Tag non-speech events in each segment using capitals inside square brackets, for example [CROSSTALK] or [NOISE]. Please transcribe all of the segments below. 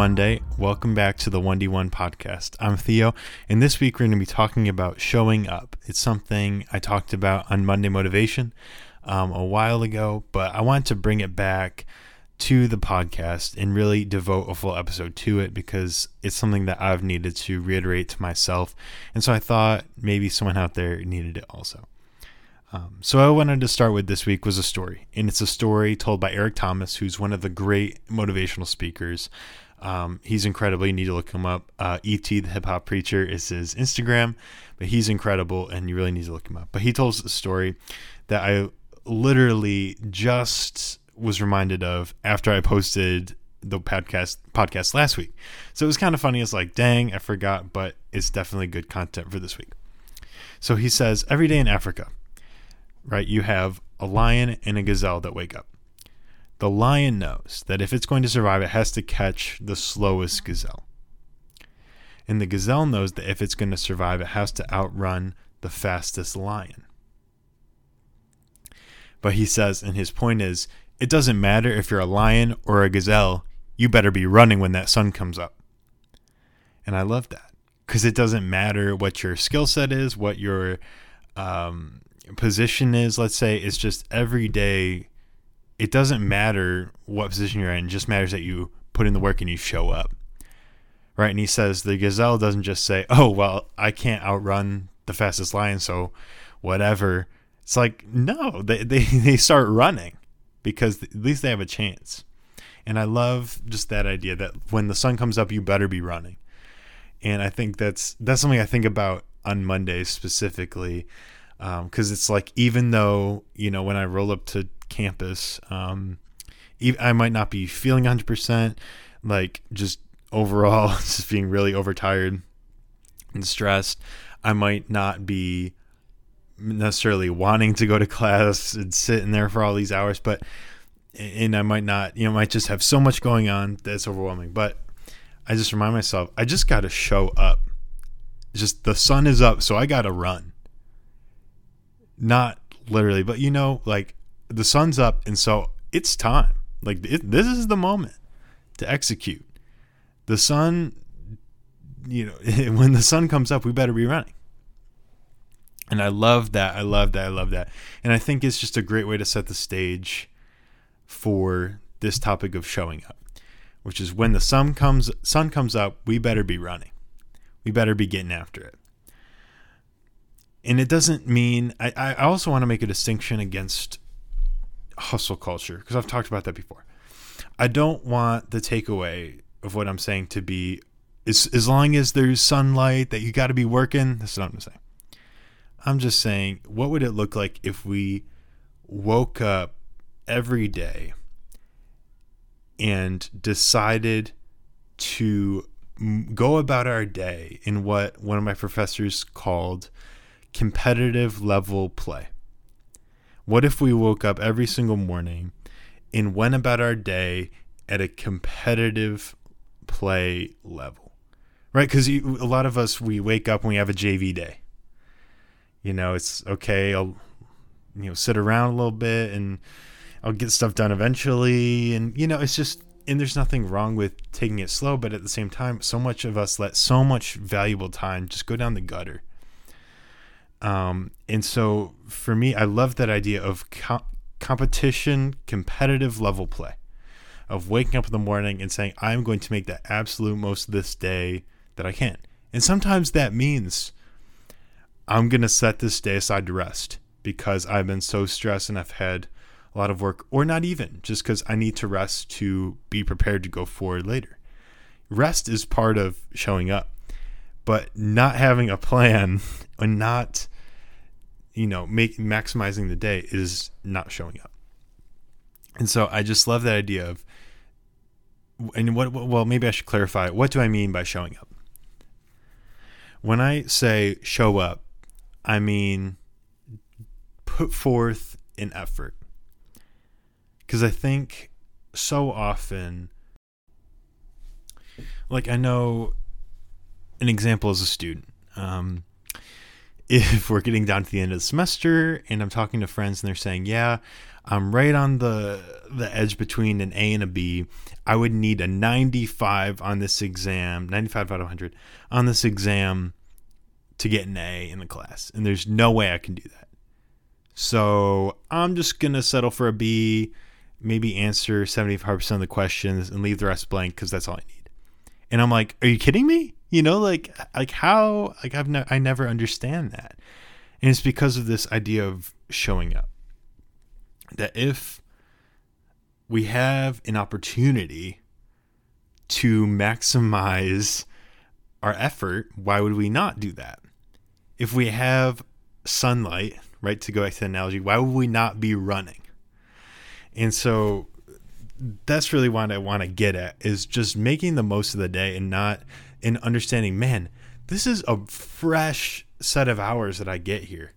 Monday. Welcome back to the 1D1 podcast. I'm Theo, and this week we're going to be talking about showing up. It's something I talked about on Monday Motivation um, a while ago, but I wanted to bring it back to the podcast and really devote a full episode to it because it's something that I've needed to reiterate to myself. And so I thought maybe someone out there needed it also. Um, so I wanted to start with this week was a story, and it's a story told by Eric Thomas, who's one of the great motivational speakers. Um, he's incredible. You need to look him up. Uh, ET the Hip Hop Preacher is his Instagram, but he's incredible, and you really need to look him up. But he tells a story that I literally just was reminded of after I posted the podcast podcast last week. So it was kind of funny. It's like, dang, I forgot, but it's definitely good content for this week. So he says, every day in Africa right? You have a lion and a gazelle that wake up. The lion knows that if it's going to survive, it has to catch the slowest gazelle. And the gazelle knows that if it's going to survive, it has to outrun the fastest lion. But he says, and his point is, it doesn't matter if you're a lion or a gazelle, you better be running when that sun comes up. And I love that because it doesn't matter what your skill set is, what your um, position is, let's say, it's just every day. It doesn't matter what position you're in; it just matters that you put in the work and you show up, right? And he says the gazelle doesn't just say, "Oh, well, I can't outrun the fastest lion, so whatever." It's like no, they [LAUGHS] they they start running because at least they have a chance. And I love just that idea that when the sun comes up, you better be running. And I think that's that's something I think about on Mondays specifically because um, it's like even though you know when I roll up to campus, um, I might not be feeling 100 percent, like just overall [LAUGHS] just being really overtired and stressed. I might not be necessarily wanting to go to [LAUGHS] class and sit in there for all these hours, but and I might not, you know, might just have so much going on that's overwhelming. But I just remind myself, I just got to show up. Just the sun is up, so I got to run not literally, but you know, like the sun's up, and so it's time. Like it, this is the moment to execute. The sun, you know, [LAUGHS] when the sun comes up, we better be running. And I love that. I love that. I love that. And I think it's just a great way to set the stage for this topic of showing up, which is when the sun comes sun comes up, we better be running. We better be getting after it and it doesn't mean I, I also want to make a distinction against hustle culture because I've talked about that before. I don't want the takeaway of what I'm saying to be as, as long as there's sunlight that you got to be working. That's what I'm saying. I'm just saying, what would it look like if we woke up every day and decided to go about our day in what one of my professors called competitive level play? What if we woke up every single morning and went about our day at a competitive play level? Right? Because a lot of us, we wake up and we have a JV day. You know, it's okay, I'll, you know, sit around a little bit and I'll get stuff done eventually. And, you know, it's just, and there's nothing wrong with taking it slow, but at the same time, so much of us let so much valuable time just go down the gutter um, and so for me, I love that idea of co- competition, competitive level play, of waking up in the morning and saying, I'm going to make the absolute most of this day that I can. And sometimes that means I'm going to set this day aside to rest because I've been so stressed and I've had a lot of work, or not even just because I need to rest to be prepared to go forward later. Rest is part of showing up, but not having a plan and not you know, make maximizing the day is not showing up. And so I just love that idea of and what well maybe I should clarify what do I mean by showing up? When I say show up, I mean put forth an effort. Cuz I think so often like I know an example as a student. Um, if we're getting down to the end of the semester and I'm talking to friends and they're saying, Yeah, I'm right on the the edge between an A and a B. I would need a 95 on this exam, 95 out of 100 on this exam to get an A in the class. And there's no way I can do that. So I'm just going to settle for a B, maybe answer 75% of the questions and leave the rest blank because that's all I need. And I'm like, are you kidding me? You know, like, like how, like I've, ne- I never understand that. And it's because of this idea of showing up. That if we have an opportunity to maximize our effort, why would we not do that? If we have sunlight, right, to go back to the analogy, why would we not be running? And so that's really what I want to get at is just making the most of the day and not in understanding, man, this is a fresh set of hours that I get here.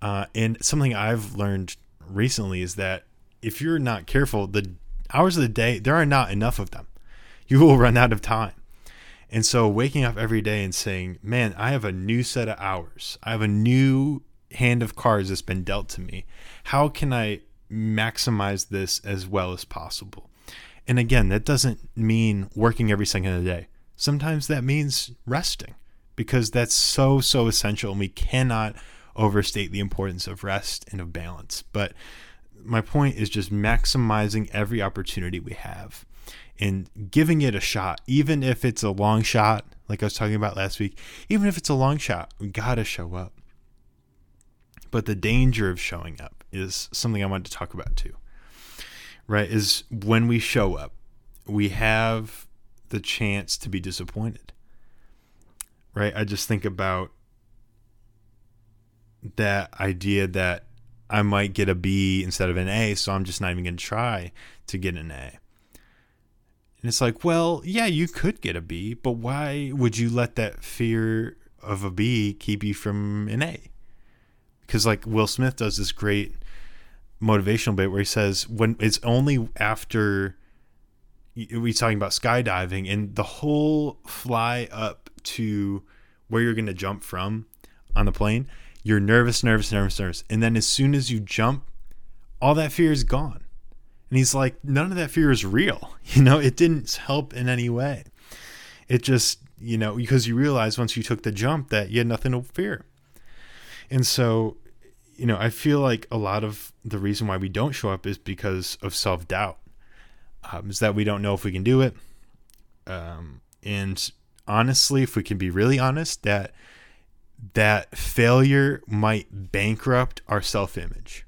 Uh, and something I've learned recently is that if you're not careful, the hours of the day, there are not enough of them. You will run out of time. And so waking up every day and saying, man, I have a new set of hours. I have a new hand of cards that's been dealt to me. How can I maximize this as well as possible? And again, that doesn't mean working every second of the day. Sometimes that means resting because that's so, so essential. And we cannot overstate the importance of rest and of balance. But my point is just maximizing every opportunity we have and giving it a shot, even if it's a long shot, like I was talking about last week, even if it's a long shot, we got to show up. But the danger of showing up is something I wanted to talk about too, right? Is when we show up, we have the chance to be disappointed, right? I just think about that idea that I might get a B instead of an A, so I'm just not even going to try to get an A. And it's like, well, yeah, you could get a B, but why would you let that fear of a B keep you from an A? Because like Will Smith does this great motivational bit where he says when it's only after we talking about skydiving and the whole fly up to where you're going to jump from on the plane you're nervous, nervous, nervous, nervous. And then as soon as you jump, all that fear is gone. And he's like, none of that fear is real. [LAUGHS] You know, it didn't help in any way. It just, you know, because you realize once you took the jump that you had nothing to fear. And so, you know, I feel like a lot of the reason why we don't show up is because of self doubt, um, is that we don't know if we can do it. Um, and honestly, if we can be really honest, that that failure might bankrupt our self image.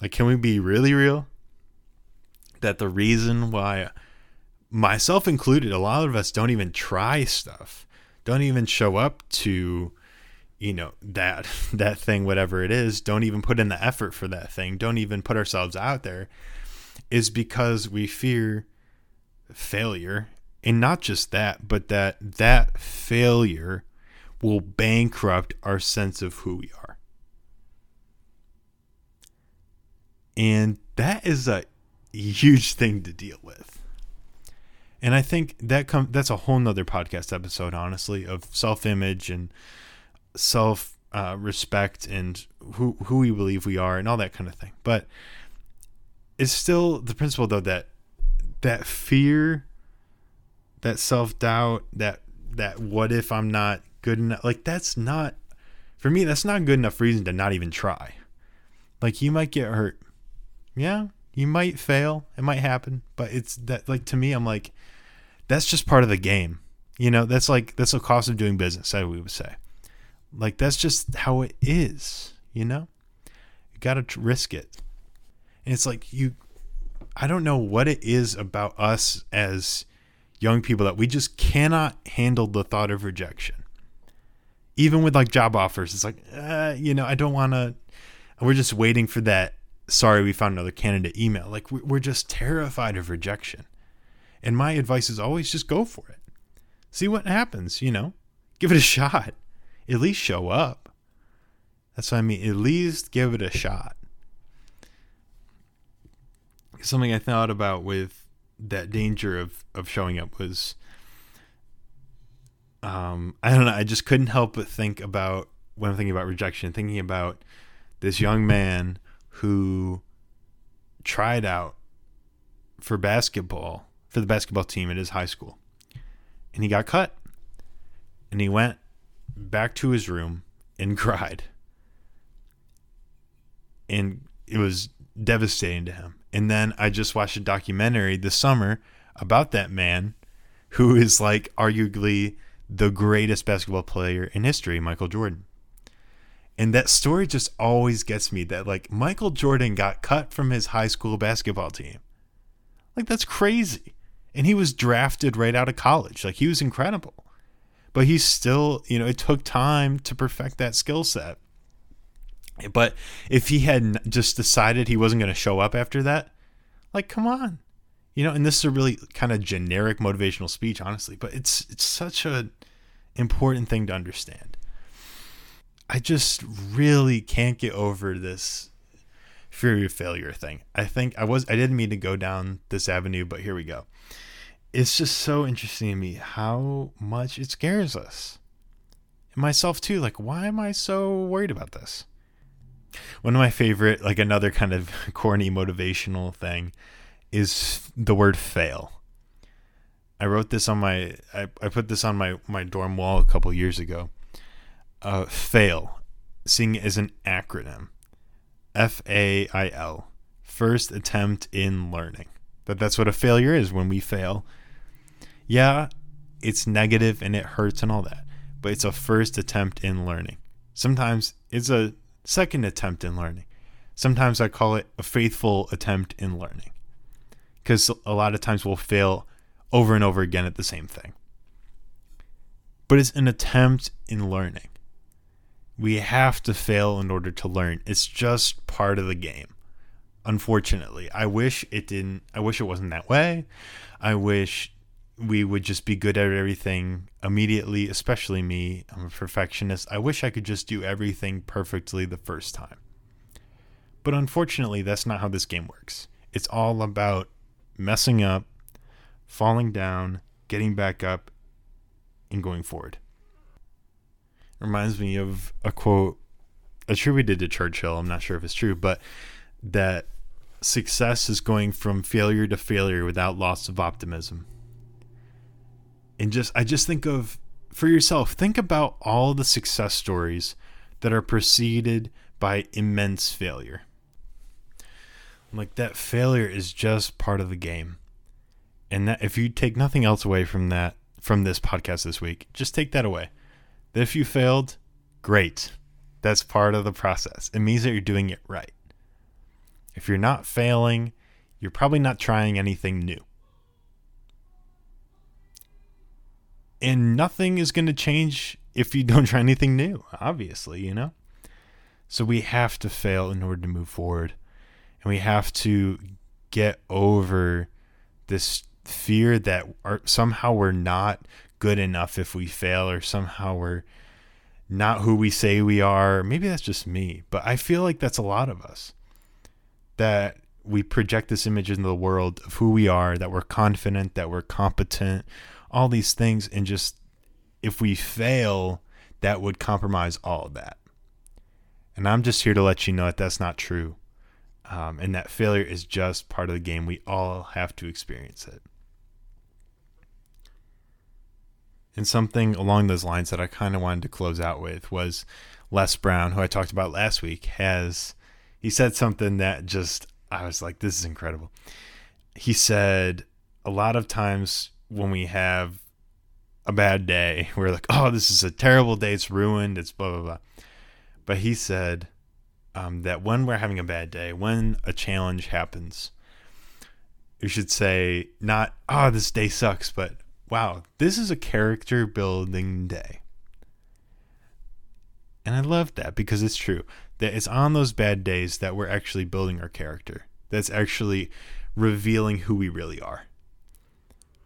Like, can we be really real? That the reason why, myself included, a lot of us don't even try stuff, don't even show up to, you know, that [LAUGHS] that thing, whatever it is, don't even put in the effort for that thing, don't even put ourselves out there, is because we fear failure, and not just that, but that that failure will bankrupt our sense of who we are. And that is a huge thing to deal with. And I think that com- that's a whole nother podcast episode, honestly, of self image and self uh, respect and who, who we believe we are and all that kind of thing. But it's still the principle, though, that that fear, that self doubt, that that what if I'm not good enough. Like that's not for me. That's not good enough reason to not even try. Like you might get hurt. Yeah, you might fail. It might happen, but it's that like to me, I'm like, that's just part of the game. You know, that's like that's the cost of doing business. I would say, like that's just how it is. You know, you got to risk it. And it's like you, I don't know what it is about us as young people that we just cannot handle the thought of rejection even with like job offers, it's like, uh, you know, I don't want to. We're just waiting for that. Sorry, we found another candidate email. Like we're just terrified of rejection. And my advice is always just go for it. See what happens, you know? Give it a shot. At least show up. That's what I mean. At least give it a shot. Something I thought about with that danger of, of showing up was um, I don't know. I just couldn't help but think about when I'm thinking about rejection, thinking about this young man who tried out for basketball for the basketball team at his high school. And he got cut. And he went back to his room and [LAUGHS] cried. And it was devastating to him. And then I just watched a documentary this summer about that man who is like arguably the greatest basketball player in history, Michael Jordan. And that story just always gets me that like Michael Jordan got cut from his high school basketball team. Like that's crazy. And he was drafted right out of college. Like he was incredible. But he's still, you know, it took time to perfect that skill set. But if he had just decided he wasn't going to show up after that, like come on. You know, and this is a really kind of generic motivational speech honestly, but it's it's such a important thing to understand. I just really can't get over this fear of failure thing. I think I was I didn't mean to go down this avenue, but here we go. It's just so interesting to me how much it scares us. And myself too, like why am I so worried about this? One of my favorite, like another kind of [LAUGHS] corny motivational thing is the word fail. I wrote this on my I, I put this on my, my dorm wall a couple years ago. Uh, fail, seeing it as an acronym. F A I L. First attempt in learning. That that's what a failure is when we fail. Yeah, it's negative and it hurts and all that, but it's a first attempt in learning. Sometimes it's a second attempt in learning. Sometimes I call it a faithful attempt in learning. Because a lot of times we'll fail over and over again at the same thing. But it's an attempt in learning. We have to fail in order to learn. It's just part of the game. Unfortunately, I wish it didn't I wish it wasn't that way. I wish we would just be good at everything immediately, especially me. I'm a perfectionist. I wish I could just do everything perfectly the first time. But unfortunately, that's not how this game works. It's all about messing up falling down, getting back up, and going forward. It Reminds me of a quote attributed to Churchill. I'm not sure if it's true, but that success is going from failure to failure without loss of optimism. And just, I just think of for yourself, think about all the success stories that are preceded by immense failure. Like that failure is just part of the game. And that if you take nothing else away from that from this podcast this week, just take that away. That if you failed, great. That's part of the process. It means that you're doing it right. If you're not failing, you're probably not trying anything new. And nothing is going to change if you [LAUGHS] don't try anything new, obviously, you know? So we have to fail in order to move forward. And we have to get over this fear that are, somehow we're not good enough if we fail or somehow we're not who we say we are. Maybe that's just me, but I feel like that's a lot of us. That we project this image into the world of who we are, that we're confident, that we're competent, all these things. And just if we fail, that would compromise all of that. And I'm just here to let you know that that's not true. Um, and that failure is just part of the game. We all have to experience it. And something along those lines that I kind of wanted to close out with was Les Brown, who I talked about last week, has he said something that just I was like, this is incredible. He said a lot of times when we have a bad day, [LAUGHS] we're like, oh, this is a terrible day, it's ruined, it's blah blah blah. But he said um, that when we're having a bad day, when a challenge happens, you should say not, oh, this day sucks, but wow, this is a character building day. And I love that because it's true that it's on those bad days that we're actually building our character. That's actually revealing who we really are.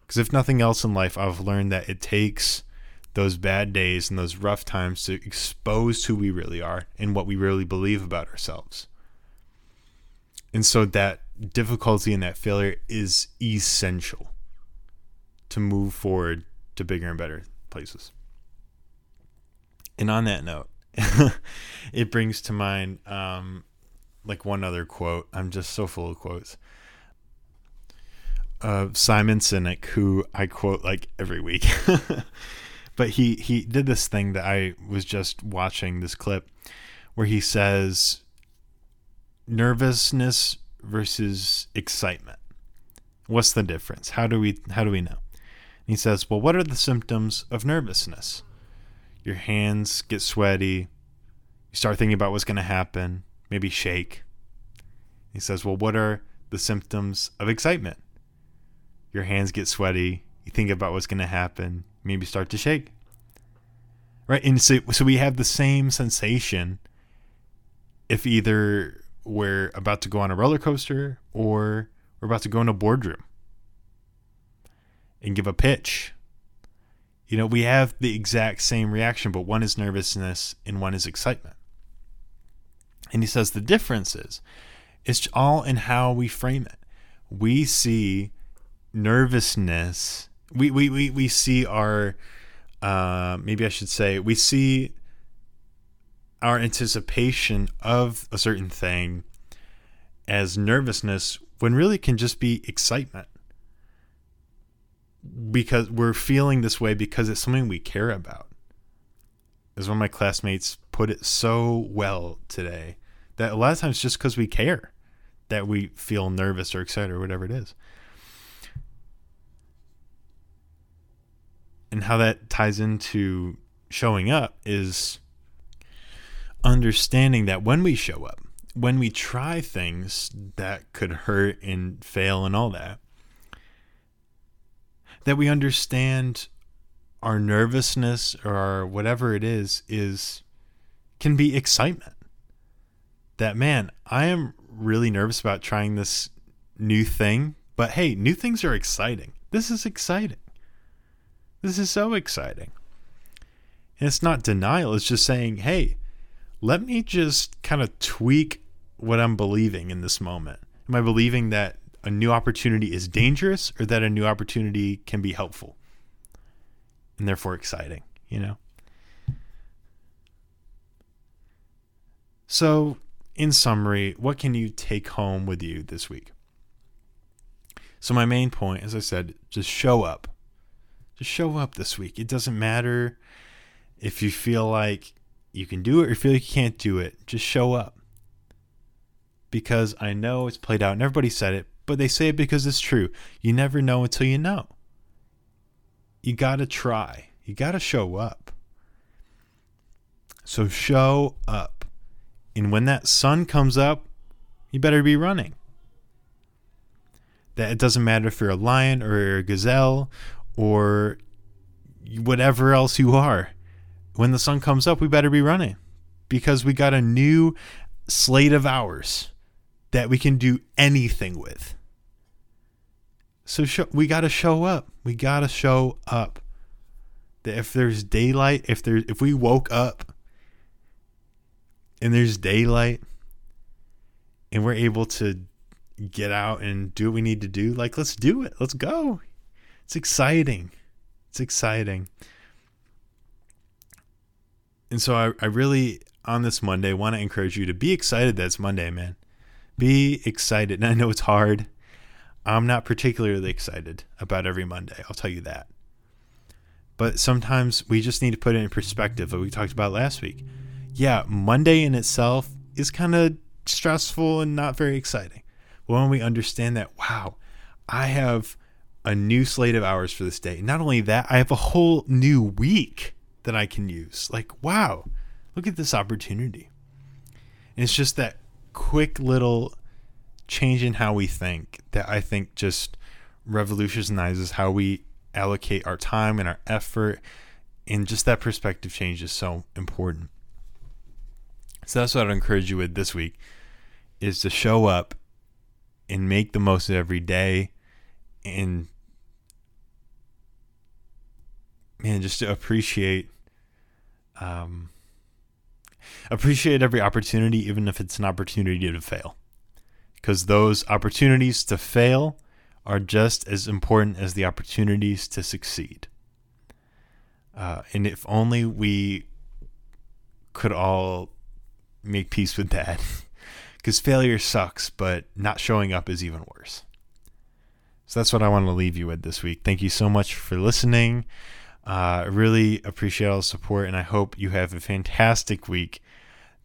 Because if nothing else in life, I've learned that it takes those bad days and those rough times to expose who we really are and what we really believe about ourselves. And so that difficulty and that failure is essential to move forward to bigger and better places. And on that note, [LAUGHS] it brings to mind um, like one other quote. I'm just so full of quotes. Uh, Simon Sinek, who I quote like every week, [LAUGHS] but he he did this thing that I was just watching this clip where he says nervousness versus excitement. What's the difference? How do we how do we know? And he says, "Well, what are the symptoms of nervousness? Your hands get sweaty, you start thinking about what's going to happen, maybe shake." He says, "Well, what are the symptoms of excitement? Your hands get sweaty, you think about what's going to happen, maybe start to shake." Right? And so so we have the same sensation if either we're about to go on a roller coaster or we're about to go in a boardroom and give a pitch. You know, we have the exact same reaction, but one is nervousness and one is excitement. And he says the difference is it's all in how we frame it. We see nervousness, we, we, we, we see our, uh, maybe I should say, we see our anticipation of a certain thing as nervousness when really it can just be excitement. Because we're feeling this way because it's something we care about. As one of my classmates put it so well today that a lot of times just because we care that we feel nervous or excited or whatever it is and how that ties into showing up is understanding that when we show up, when we try things that could hurt and fail and all that, that we understand our nervousness or our whatever it is is can be excitement. That man, I am really nervous about trying this new thing, but hey, new things are exciting. This is exciting. This is so exciting. And it's not denial, it's just saying, hey, let me just kind of tweak what I'm believing in this moment. Am I believing that a new opportunity is dangerous or that a new opportunity can be helpful and therefore exciting, you know? So, in summary, what can you take home with you this week? So, my main point, as I said, just show up. Just show up this week. It doesn't matter if you feel like you can do it or feel like you can't do it, just show up. Because I know it's played out and everybody said it, but they say it because it's true. You never know until you know. You got to try, you got to show up. So show up. And when that sun comes up, you better be running. That it doesn't matter if you're a lion or a gazelle or whatever else you are when the sun comes up, we better be running because we got a new slate of hours that we can do anything with. So show, we got to show up. We got to show up. That if there's daylight, if there if we woke up and there's daylight and we're able to get out and do what we need to do, like let's do it. Let's go. It's exciting. It's exciting and so I, I really on this Monday want to encourage you to be excited that it's Monday, man. Be excited. And I know it's hard. I'm not particularly excited about every Monday. I'll tell you that. But sometimes we just need to put it in perspective, what we talked about last week. Yeah, Monday in itself is kind of stressful and not very exciting. But when we understand that, wow, I have a new slate of hours for this day. Not only that, I have a whole new week that I can use. Like, wow, look at this opportunity. And it's just that quick little change in how we think that I think just revolutionizes how we allocate our time and our effort. And just that perspective change is so important. So that's what I'd encourage you with this week is to show up and make the most of every day and man just to appreciate um, appreciate every opportunity, even if it's an opportunity to fail, because those opportunities to fail are just as important as the opportunities to succeed. Uh, and if only we could all make peace with that, [LAUGHS] Because failure sucks, but not showing up is even worse. So that's what I want to leave you with this week. Thank you so much for listening. Uh, I really appreciate all the support, and I hope you have a fantastic week.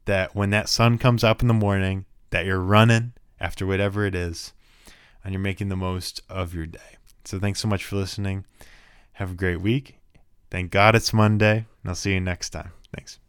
That when that sun comes up in the morning, that you're running after whatever it is, and you're making the most of your day. So thanks so much for listening. Have a great week. Thank God it's Monday, and I'll see you next time. Thanks.